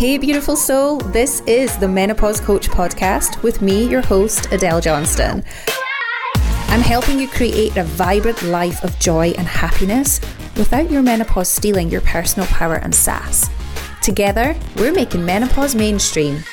Hey, beautiful soul. This is the Menopause Coach podcast with me, your host, Adele Johnston. I'm helping you create a vibrant life of joy and happiness without your menopause stealing your personal power and sass. Together, we're making menopause mainstream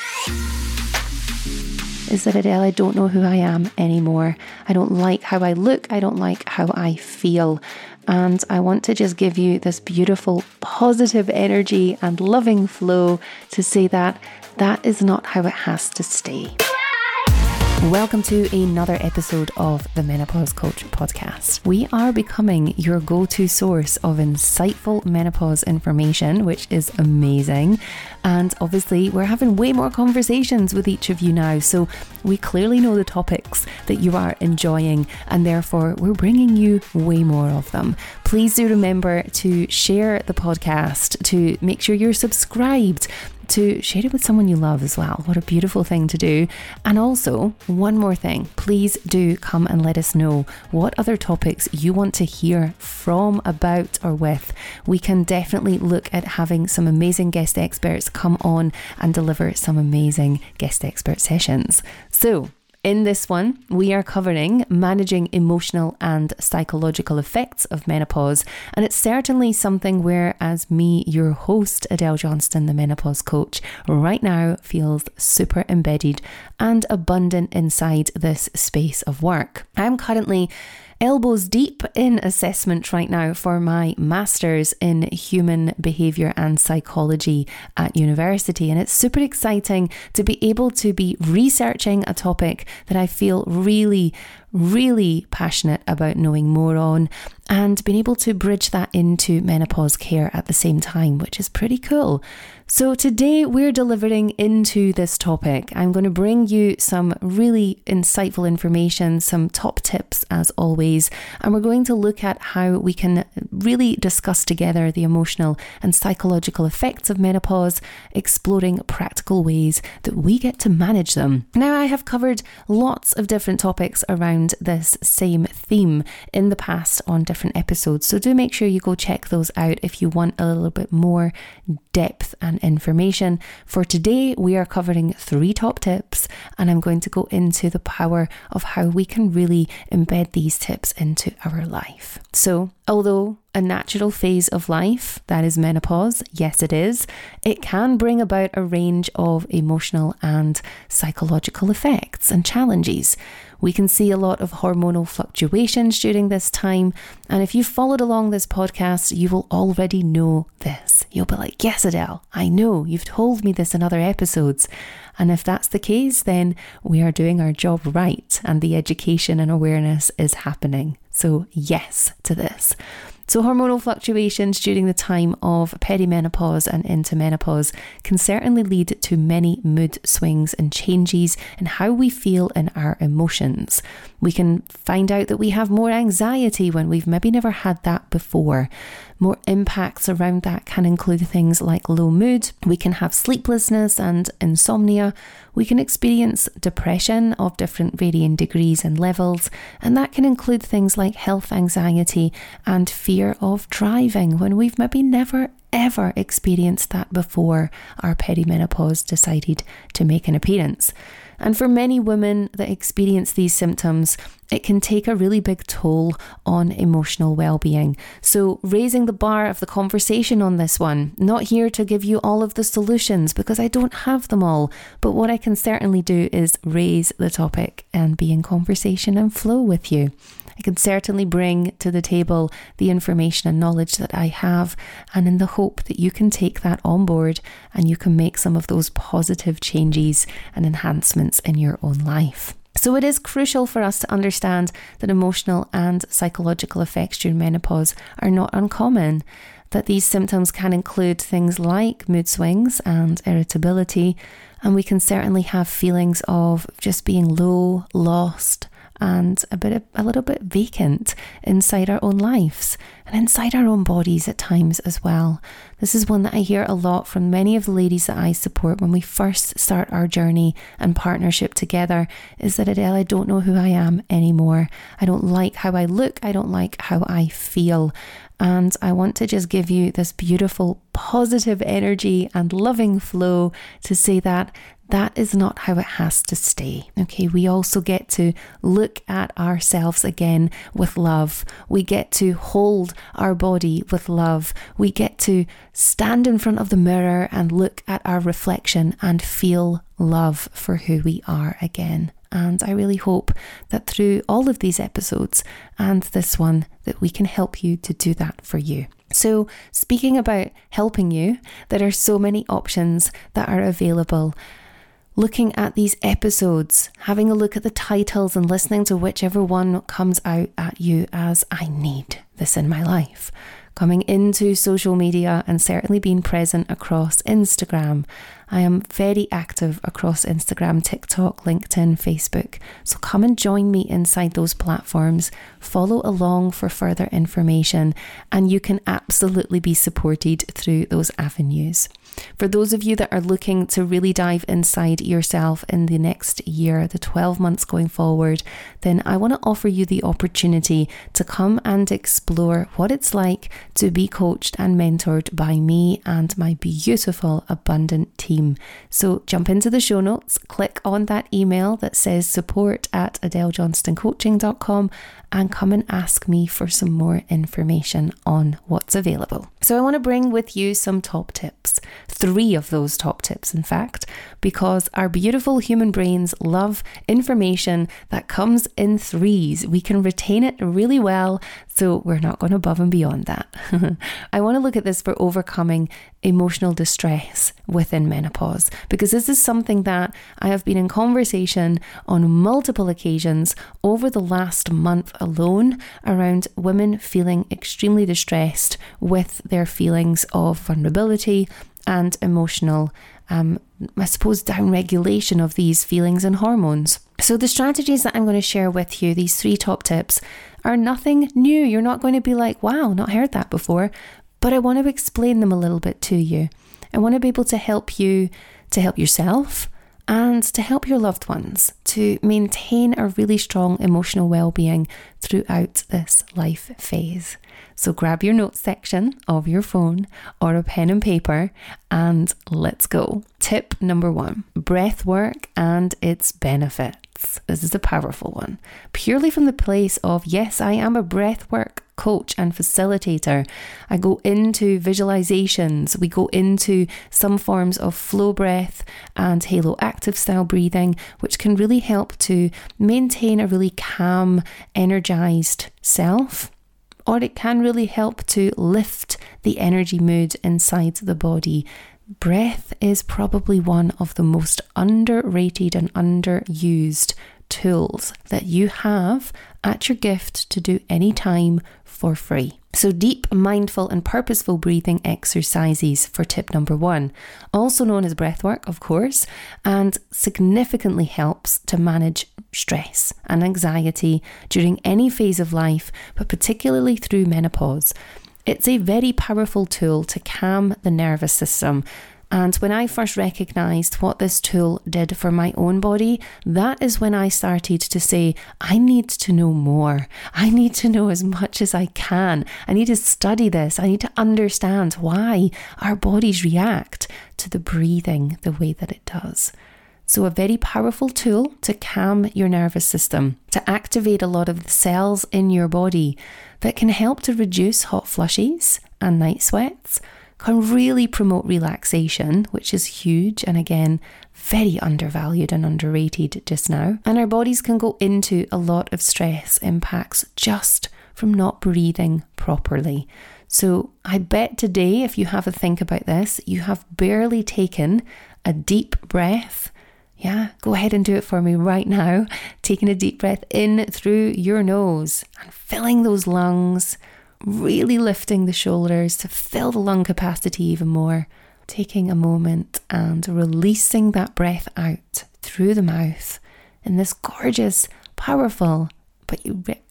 is that Adele, I don't know who I am anymore. I don't like how I look. I don't like how I feel. And I want to just give you this beautiful, positive energy and loving flow to say that that is not how it has to stay. Welcome to another episode of the Menopause Coach podcast. We are becoming your go to source of insightful menopause information, which is amazing. And obviously, we're having way more conversations with each of you now. So we clearly know the topics that you are enjoying, and therefore, we're bringing you way more of them. Please do remember to share the podcast, to make sure you're subscribed to share it with someone you love as well. What a beautiful thing to do. And also, one more thing please do come and let us know what other topics you want to hear from, about, or with. We can definitely look at having some amazing guest experts come on and deliver some amazing guest expert sessions. So, in this one, we are covering managing emotional and psychological effects of menopause, and it's certainly something where, as me, your host, Adele Johnston, the menopause coach, right now feels super embedded and abundant inside this space of work. I'm currently elbows deep in assessment right now for my master's in human behavior and psychology at university. And it's super exciting to be able to be researching a topic that I feel really, really passionate about knowing more on and being able to bridge that into menopause care at the same time, which is pretty cool. So, today we're delivering into this topic. I'm going to bring you some really insightful information, some top tips as always, and we're going to look at how we can really discuss together the emotional and psychological effects of menopause, exploring practical ways that we get to manage them. Now, I have covered lots of different topics around this same theme in the past on different episodes, so do make sure you go check those out if you want a little bit more depth and information. For today, we are covering three top tips, and I'm going to go into the power of how we can really embed these tips into our life. So, although a natural phase of life, that is menopause, yes, it is, it can bring about a range of emotional and psychological effects and challenges. We can see a lot of hormonal fluctuations during this time. And if you've followed along this podcast, you will already know this. You'll be like, Yes, Adele, I know. You've told me this in other episodes. And if that's the case, then we are doing our job right and the education and awareness is happening. So, yes to this. So, hormonal fluctuations during the time of perimenopause and into menopause can certainly lead to many mood swings and changes in how we feel in our emotions. We can find out that we have more anxiety when we've maybe never had that before. More impacts around that can include things like low mood, we can have sleeplessness and insomnia, we can experience depression of different varying degrees and levels, and that can include things like health anxiety and fear of driving when we've maybe never ever experienced that before our perimenopause decided to make an appearance. And for many women that experience these symptoms, it can take a really big toll on emotional well being. So, raising the bar of the conversation on this one, not here to give you all of the solutions because I don't have them all, but what I can certainly do is raise the topic and be in conversation and flow with you. I can certainly bring to the table the information and knowledge that I have, and in the hope that you can take that on board and you can make some of those positive changes and enhancements in your own life. So, it is crucial for us to understand that emotional and psychological effects during menopause are not uncommon. That these symptoms can include things like mood swings and irritability, and we can certainly have feelings of just being low, lost, and a bit a little bit vacant inside our own lives and inside our own bodies at times as well. This is one that I hear a lot from many of the ladies that I support when we first start our journey and partnership together is that Adele, I don't know who I am anymore. I don't like how I look. I don't like how I feel. And I want to just give you this beautiful positive energy and loving flow to say that that is not how it has to stay. Okay, we also get to look at ourselves again with love. We get to hold our body with love. We get to stand in front of the mirror and look at our reflection and feel love for who we are again. And I really hope that through all of these episodes and this one, that we can help you to do that for you. So, speaking about helping you, there are so many options that are available looking at these episodes, having a look at the titles and listening to whichever one comes out at you as I need this in my life. Coming into social media and certainly being present across Instagram. I am very active across Instagram, TikTok, LinkedIn, Facebook. So come and join me inside those platforms. Follow along for further information, and you can absolutely be supported through those avenues. For those of you that are looking to really dive inside yourself in the next year, the 12 months going forward, then I want to offer you the opportunity to come and explore what it's like to be coached and mentored by me and my beautiful, abundant team. So jump into the show notes, click on that email that says support at adelejohnstoncoaching.com and come and ask me for some more information on what's available. So, I want to bring with you some top tips, three of those top tips, in fact, because our beautiful human brains love information that comes in threes. We can retain it really well, so we're not going above and beyond that. I want to look at this for overcoming emotional distress within menopause because this is something that I have been in conversation on multiple occasions over the last month alone around women feeling extremely distressed with their feelings of vulnerability and emotional, um, I suppose, downregulation of these feelings and hormones. So, the strategies that I'm going to share with you, these three top tips, are nothing new. You're not going to be like, wow, not heard that before. But I want to explain them a little bit to you. I want to be able to help you to help yourself and to help your loved ones to maintain a really strong emotional well-being throughout this life phase. So grab your notes section of your phone or a pen and paper and let's go. Tip number 1: breath work and its benefits. This is a powerful one. Purely from the place of, yes, I am a breath work coach and facilitator. I go into visualizations, we go into some forms of flow breath and halo active style breathing, which can really help to maintain a really calm, energized self. Or it can really help to lift the energy mood inside the body Breath is probably one of the most underrated and underused tools that you have at your gift to do anytime for free. So, deep, mindful, and purposeful breathing exercises for tip number one, also known as breath work, of course, and significantly helps to manage stress and anxiety during any phase of life, but particularly through menopause. It's a very powerful tool to calm the nervous system. And when I first recognized what this tool did for my own body, that is when I started to say, I need to know more. I need to know as much as I can. I need to study this. I need to understand why our bodies react to the breathing the way that it does. So, a very powerful tool to calm your nervous system, to activate a lot of the cells in your body that can help to reduce hot flushes and night sweats, can really promote relaxation, which is huge and again, very undervalued and underrated just now. And our bodies can go into a lot of stress impacts just from not breathing properly. So, I bet today, if you have a think about this, you have barely taken a deep breath yeah, go ahead and do it for me right now. Taking a deep breath in through your nose and filling those lungs, really lifting the shoulders to fill the lung capacity even more. Taking a moment and releasing that breath out through the mouth in this gorgeous, powerful, but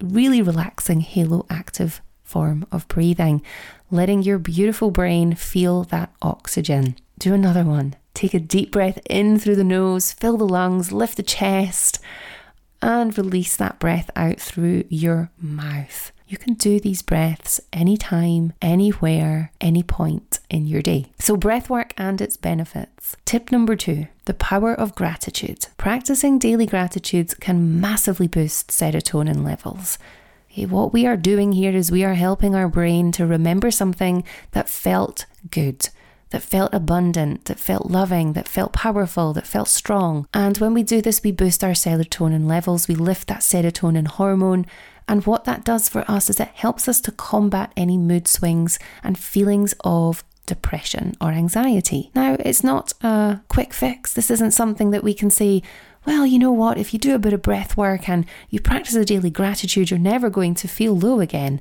really relaxing halo active form of breathing, letting your beautiful brain feel that oxygen. Do another one. Take a deep breath in through the nose, fill the lungs, lift the chest, and release that breath out through your mouth. You can do these breaths anytime, anywhere, any point in your day. So, breath work and its benefits. Tip number two the power of gratitude. Practicing daily gratitudes can massively boost serotonin levels. What we are doing here is we are helping our brain to remember something that felt good that felt abundant, that felt loving, that felt powerful, that felt strong. And when we do this, we boost our serotonin levels, we lift that serotonin hormone, and what that does for us is it helps us to combat any mood swings and feelings of depression or anxiety. Now, it's not a quick fix. This isn't something that we can say, well, you know what, if you do a bit of breath work and you practice a daily gratitude, you're never going to feel low again.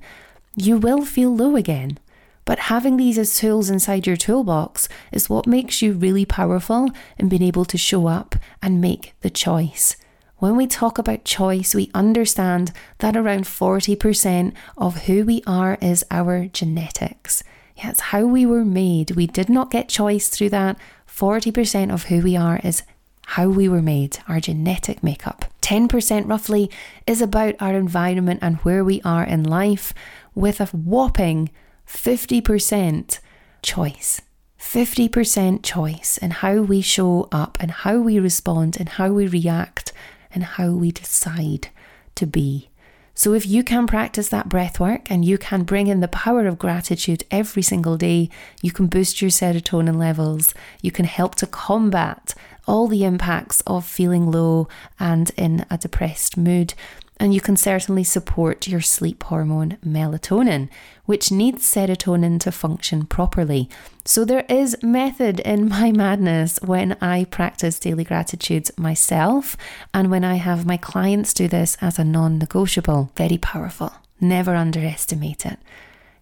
You will feel low again. But having these as tools inside your toolbox is what makes you really powerful in being able to show up and make the choice. When we talk about choice, we understand that around 40% of who we are is our genetics. Yeah, it's how we were made. We did not get choice through that. 40% of who we are is how we were made, our genetic makeup. 10% roughly is about our environment and where we are in life, with a whopping 50% choice. 50% choice in how we show up and how we respond and how we react and how we decide to be. So, if you can practice that breath work and you can bring in the power of gratitude every single day, you can boost your serotonin levels. You can help to combat all the impacts of feeling low and in a depressed mood. And you can certainly support your sleep hormone melatonin, which needs serotonin to function properly. So there is method in my madness when I practice daily gratitudes myself and when I have my clients do this as a non negotiable. Very powerful. Never underestimate it.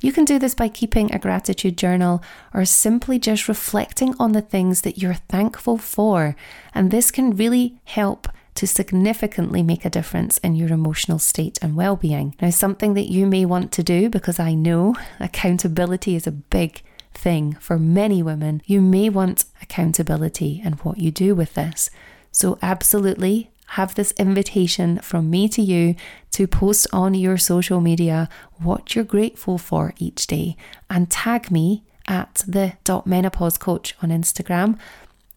You can do this by keeping a gratitude journal or simply just reflecting on the things that you're thankful for. And this can really help to significantly make a difference in your emotional state and well being. Now, something that you may want to do, because I know accountability is a big thing for many women, you may want accountability and what you do with this. So, absolutely have this invitation from me to you to post on your social media what you're grateful for each day and tag me at the menopause coach on Instagram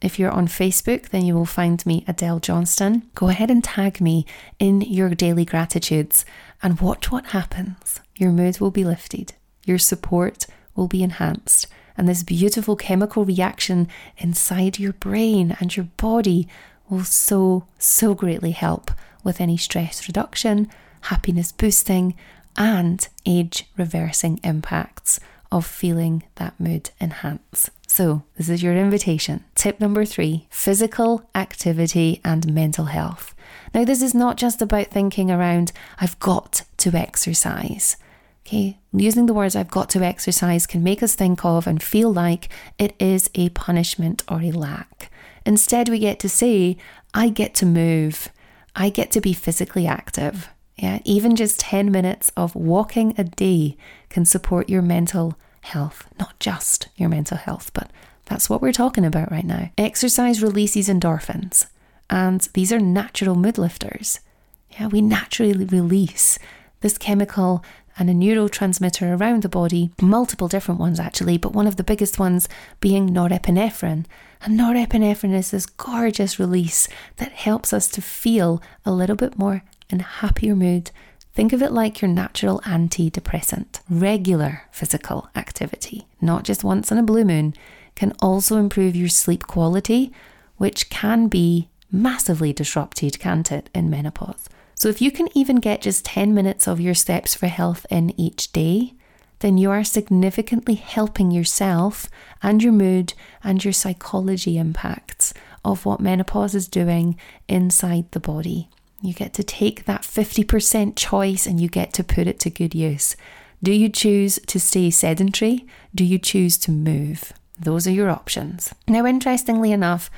if you're on Facebook, then you will find me, Adele Johnston. Go ahead and tag me in your daily gratitudes and watch what happens. Your mood will be lifted, your support will be enhanced, and this beautiful chemical reaction inside your brain and your body will so, so greatly help with any stress reduction, happiness boosting, and age reversing impacts of feeling that mood enhance. So, this is your invitation. Tip number three physical activity and mental health. Now, this is not just about thinking around, I've got to exercise. Okay, using the words I've got to exercise can make us think of and feel like it is a punishment or a lack. Instead, we get to say, I get to move, I get to be physically active. Yeah, even just 10 minutes of walking a day can support your mental health, not just your mental health, but that's what we're talking about right now. Exercise releases endorphins, and these are natural mood lifters. Yeah, we naturally release this chemical and a neurotransmitter around the body, multiple different ones actually, but one of the biggest ones being norepinephrine. And norepinephrine is this gorgeous release that helps us to feel a little bit more in happier mood Think of it like your natural antidepressant. Regular physical activity, not just once in a blue moon, can also improve your sleep quality, which can be massively disrupted, can't it, in menopause? So, if you can even get just 10 minutes of your steps for health in each day, then you are significantly helping yourself and your mood and your psychology impacts of what menopause is doing inside the body. You get to take that 50% choice and you get to put it to good use. Do you choose to stay sedentary? Do you choose to move? Those are your options. Now, interestingly enough,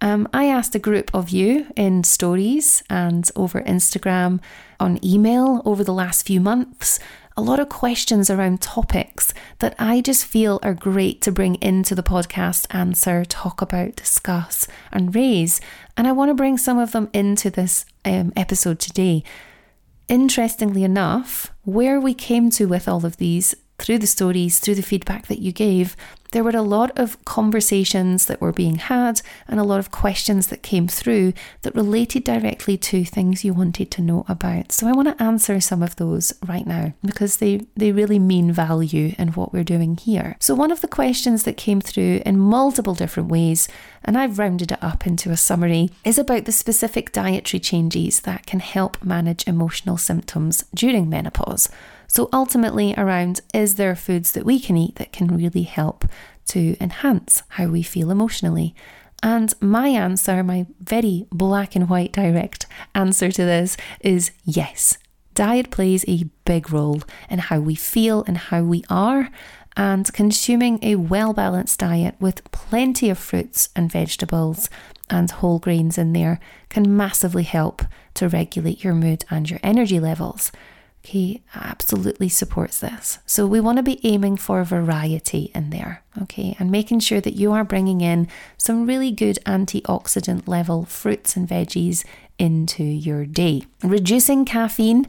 um, I asked a group of you in stories and over Instagram, on email over the last few months. A lot of questions around topics that I just feel are great to bring into the podcast, answer, talk about, discuss, and raise. And I want to bring some of them into this um, episode today. Interestingly enough, where we came to with all of these through the stories, through the feedback that you gave, there were a lot of conversations that were being had and a lot of questions that came through that related directly to things you wanted to know about. So I want to answer some of those right now because they, they really mean value in what we're doing here. So one of the questions that came through in multiple different ways, and I've rounded it up into a summary, is about the specific dietary changes that can help manage emotional symptoms during menopause. So ultimately, around is there foods that we can eat that can really help to enhance how we feel emotionally? And my answer, my very black and white direct answer to this is yes. Diet plays a big role in how we feel and how we are, and consuming a well balanced diet with plenty of fruits and vegetables and whole grains in there can massively help to regulate your mood and your energy levels. He absolutely supports this. So we want to be aiming for variety in there, okay, and making sure that you are bringing in some really good antioxidant level fruits and veggies into your day. Reducing caffeine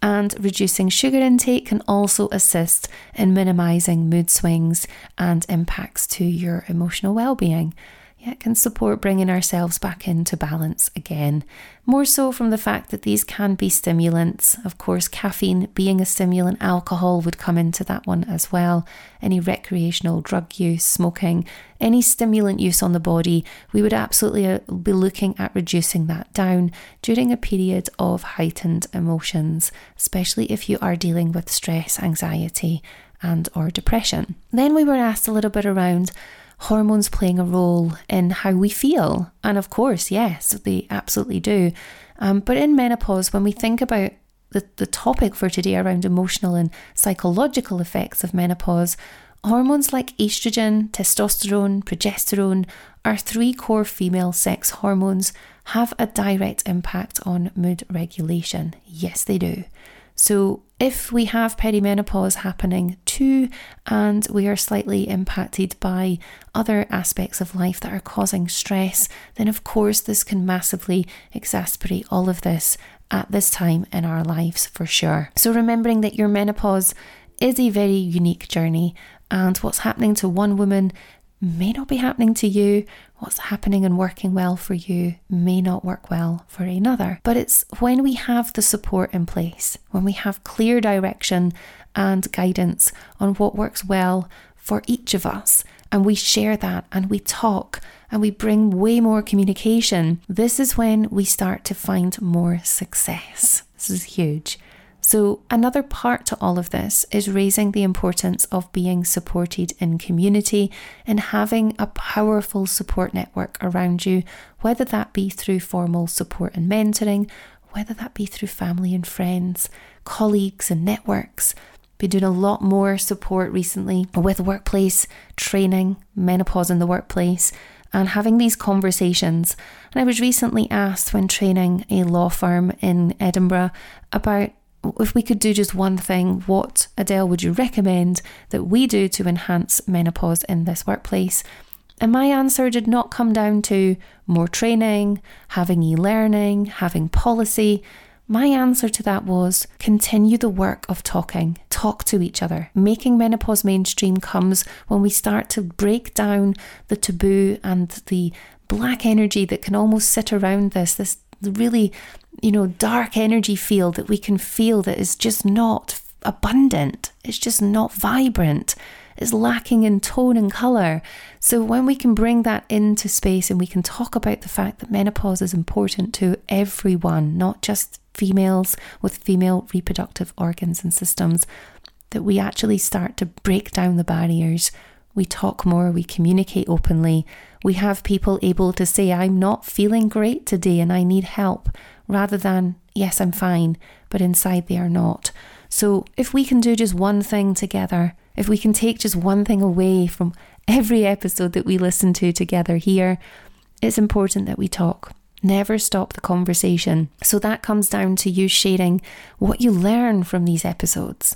and reducing sugar intake can also assist in minimizing mood swings and impacts to your emotional well-being yeah, it can support bringing ourselves back into balance again. More so from the fact that these can be stimulants. Of course, caffeine being a stimulant, alcohol would come into that one as well. Any recreational drug use, smoking, any stimulant use on the body, we would absolutely uh, be looking at reducing that down during a period of heightened emotions, especially if you are dealing with stress, anxiety, and or depression. Then we were asked a little bit around hormones playing a role in how we feel. And of course, yes, they absolutely do. Um, but in menopause, when we think about the, the topic for today around emotional and psychological effects of menopause, hormones like estrogen, testosterone, progesterone, our three core female sex hormones, have a direct impact on mood regulation. Yes, they do. So, if we have perimenopause happening too, and we are slightly impacted by other aspects of life that are causing stress, then of course this can massively exacerbate all of this at this time in our lives for sure. So, remembering that your menopause is a very unique journey, and what's happening to one woman may not be happening to you. What's happening and working well for you may not work well for another. But it's when we have the support in place, when we have clear direction and guidance on what works well for each of us, and we share that and we talk and we bring way more communication, this is when we start to find more success. This is huge. So, another part to all of this is raising the importance of being supported in community and having a powerful support network around you, whether that be through formal support and mentoring, whether that be through family and friends, colleagues and networks. Been doing a lot more support recently with workplace training, menopause in the workplace, and having these conversations. And I was recently asked when training a law firm in Edinburgh about if we could do just one thing, what Adele would you recommend that we do to enhance menopause in this workplace? And my answer did not come down to more training, having e learning, having policy. My answer to that was continue the work of talking, talk to each other. Making menopause mainstream comes when we start to break down the taboo and the black energy that can almost sit around this, this really you know, dark energy field that we can feel that is just not abundant. It's just not vibrant. It's lacking in tone and colour. So, when we can bring that into space and we can talk about the fact that menopause is important to everyone, not just females with female reproductive organs and systems, that we actually start to break down the barriers. We talk more, we communicate openly. We have people able to say, I'm not feeling great today and I need help rather than, yes, I'm fine, but inside they are not. So if we can do just one thing together, if we can take just one thing away from every episode that we listen to together here, it's important that we talk. Never stop the conversation. So that comes down to you sharing what you learn from these episodes.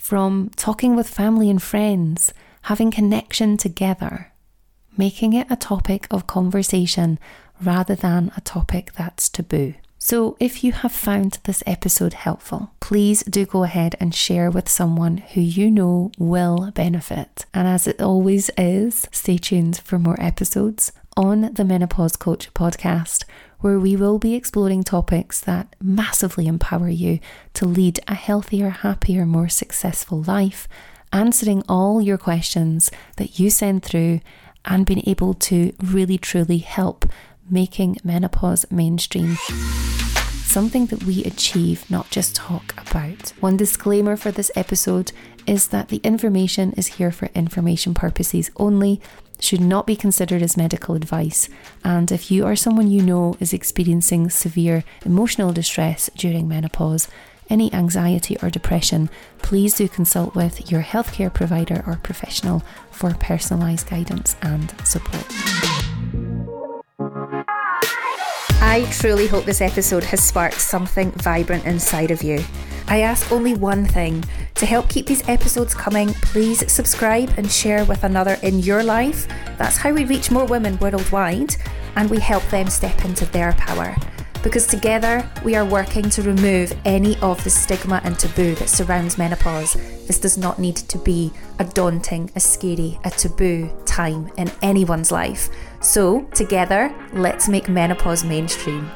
from talking with family and friends, having connection together, making it a topic of conversation rather than a topic that's taboo. So, if you have found this episode helpful, please do go ahead and share with someone who you know will benefit. And as it always is, stay tuned for more episodes on the Menopause Coach podcast, where we will be exploring topics that massively empower you to lead a healthier, happier, more successful life, answering all your questions that you send through, and being able to really truly help making menopause mainstream. Something that we achieve, not just talk about. One disclaimer for this episode is that the information is here for information purposes only, should not be considered as medical advice. And if you or someone you know is experiencing severe emotional distress during menopause, any anxiety or depression, please do consult with your healthcare provider or professional for personalised guidance and support. I truly hope this episode has sparked something vibrant inside of you. I ask only one thing to help keep these episodes coming, please subscribe and share with another in your life. That's how we reach more women worldwide and we help them step into their power. Because together we are working to remove any of the stigma and taboo that surrounds menopause. This does not need to be a daunting, a scary, a taboo time in anyone's life. So, together, let's make menopause mainstream.